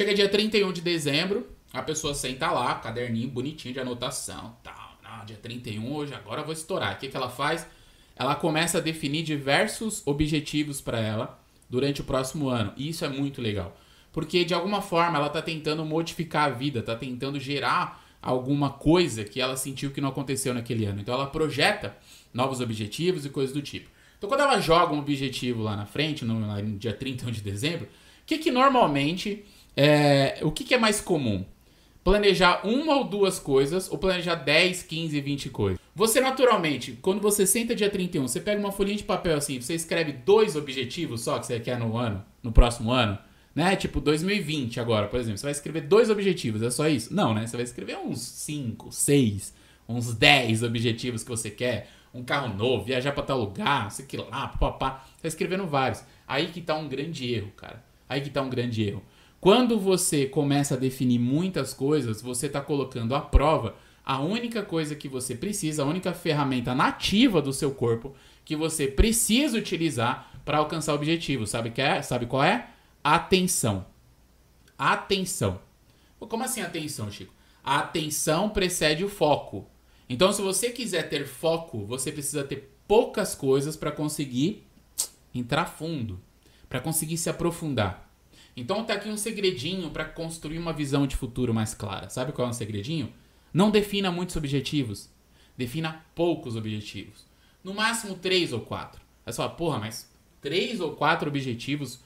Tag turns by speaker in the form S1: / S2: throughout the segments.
S1: Chega dia 31 de dezembro, a pessoa senta lá, caderninho bonitinho de anotação, tal, não, dia 31 hoje, agora eu vou estourar. O que, que ela faz? Ela começa a definir diversos objetivos para ela durante o próximo ano. E isso é muito legal. Porque de alguma forma ela está tentando modificar a vida, está tentando gerar alguma coisa que ela sentiu que não aconteceu naquele ano. Então ela projeta novos objetivos e coisas do tipo. Então quando ela joga um objetivo lá na frente, no, no dia 31 de dezembro, o que, que normalmente é, o que, que é mais comum? Planejar uma ou duas coisas ou planejar 10, 15, 20 coisas? Você naturalmente, quando você senta dia 31, você pega uma folhinha de papel assim, você escreve dois objetivos só que você quer no ano, no próximo ano, né? Tipo 2020 agora, por exemplo, você vai escrever dois objetivos, é só isso? Não, né? Você vai escrever uns 5, 6, uns 10 objetivos que você quer, um carro novo, viajar para tal lugar, sei que lá, papá. Você vai escrevendo vários. Aí que tá um grande erro, cara. Aí que tá um grande erro. Quando você começa a definir muitas coisas, você está colocando à prova a única coisa que você precisa, a única ferramenta nativa do seu corpo que você precisa utilizar para alcançar o objetivo. Sabe, que é? Sabe qual é? Atenção. Atenção. Como assim atenção, Chico? A atenção precede o foco. Então, se você quiser ter foco, você precisa ter poucas coisas para conseguir entrar fundo, para conseguir se aprofundar. Então tá aqui um segredinho para construir uma visão de futuro mais clara. Sabe qual é o um segredinho? Não defina muitos objetivos. Defina poucos objetivos. No máximo três ou quatro. Aí você fala, porra, mas três ou quatro objetivos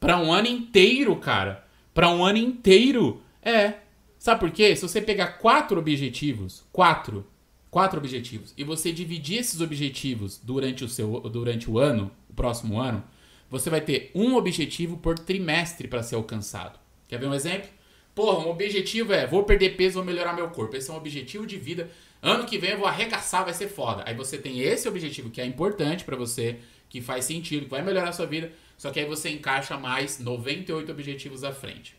S1: para um ano inteiro, cara. Para um ano inteiro. É. Sabe por quê? Se você pegar quatro objetivos, quatro, quatro objetivos, e você dividir esses objetivos durante o seu, durante o ano, o próximo ano, você vai ter um objetivo por trimestre para ser alcançado. Quer ver um exemplo? Porra, um objetivo é vou perder peso, vou melhorar meu corpo. Esse é um objetivo de vida. Ano que vem eu vou arregaçar, vai ser foda. Aí você tem esse objetivo que é importante para você, que faz sentido, que vai melhorar a sua vida. Só que aí você encaixa mais 98 objetivos à frente.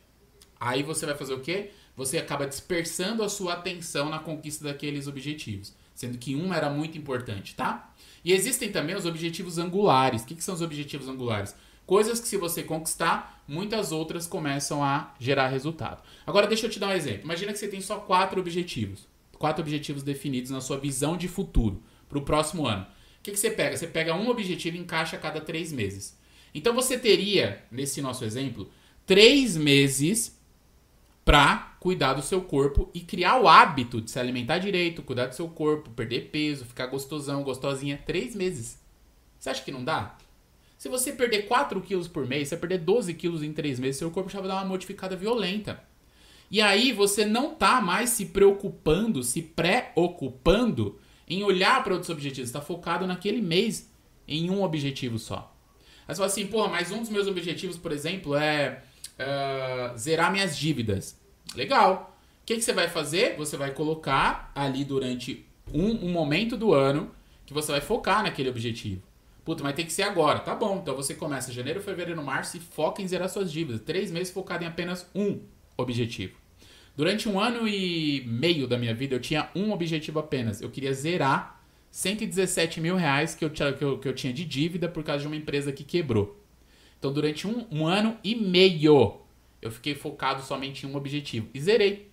S1: Aí você vai fazer o quê? Você acaba dispersando a sua atenção na conquista daqueles objetivos, sendo que um era muito importante, tá? E existem também os objetivos angulares. O que, que são os objetivos angulares? Coisas que, se você conquistar, muitas outras começam a gerar resultado. Agora, deixa eu te dar um exemplo. Imagina que você tem só quatro objetivos. Quatro objetivos definidos na sua visão de futuro para o próximo ano. O que, que você pega? Você pega um objetivo e encaixa a cada três meses. Então, você teria, nesse nosso exemplo, três meses para cuidar do seu corpo e criar o hábito de se alimentar direito, cuidar do seu corpo, perder peso, ficar gostosão, gostosinha, três meses. Você acha que não dá? Se você perder 4 quilos por mês, você perder 12 quilos em três meses, seu corpo já vai dar uma modificada violenta. E aí você não tá mais se preocupando, se preocupando em olhar para outros objetivos. Está focado naquele mês em um objetivo só. Aí você fala assim, porra, mas um dos meus objetivos, por exemplo, é uh, zerar minhas dívidas. Legal. O que, que você vai fazer? Você vai colocar ali durante um, um momento do ano que você vai focar naquele objetivo. Puta, mas tem que ser agora. Tá bom. Então você começa janeiro, fevereiro, março e foca em zerar suas dívidas. Três meses focado em apenas um objetivo. Durante um ano e meio da minha vida, eu tinha um objetivo apenas. Eu queria zerar 117 mil reais que eu, que eu, que eu tinha de dívida por causa de uma empresa que quebrou. Então, durante um, um ano e meio, eu fiquei focado somente em um objetivo. E zerei.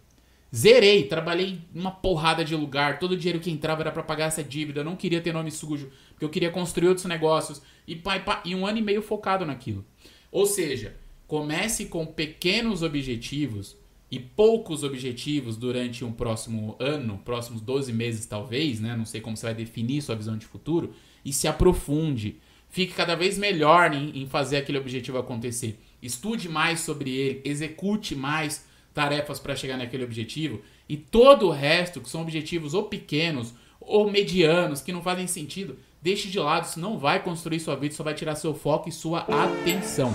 S1: Zerei, trabalhei uma porrada de lugar, todo o dinheiro que entrava era para pagar essa dívida, eu não queria ter nome sujo, porque eu queria construir outros negócios e, pá, pá, e um ano e meio focado naquilo. Ou seja, comece com pequenos objetivos e poucos objetivos durante um próximo ano, próximos 12 meses talvez, né? Não sei como você vai definir sua visão de futuro, e se aprofunde. Fique cada vez melhor em, em fazer aquele objetivo acontecer. Estude mais sobre ele, execute mais tarefas para chegar naquele objetivo e todo o resto, que são objetivos ou pequenos ou medianos, que não fazem sentido, deixe de lado, isso não vai construir sua vida, só vai tirar seu foco e sua atenção.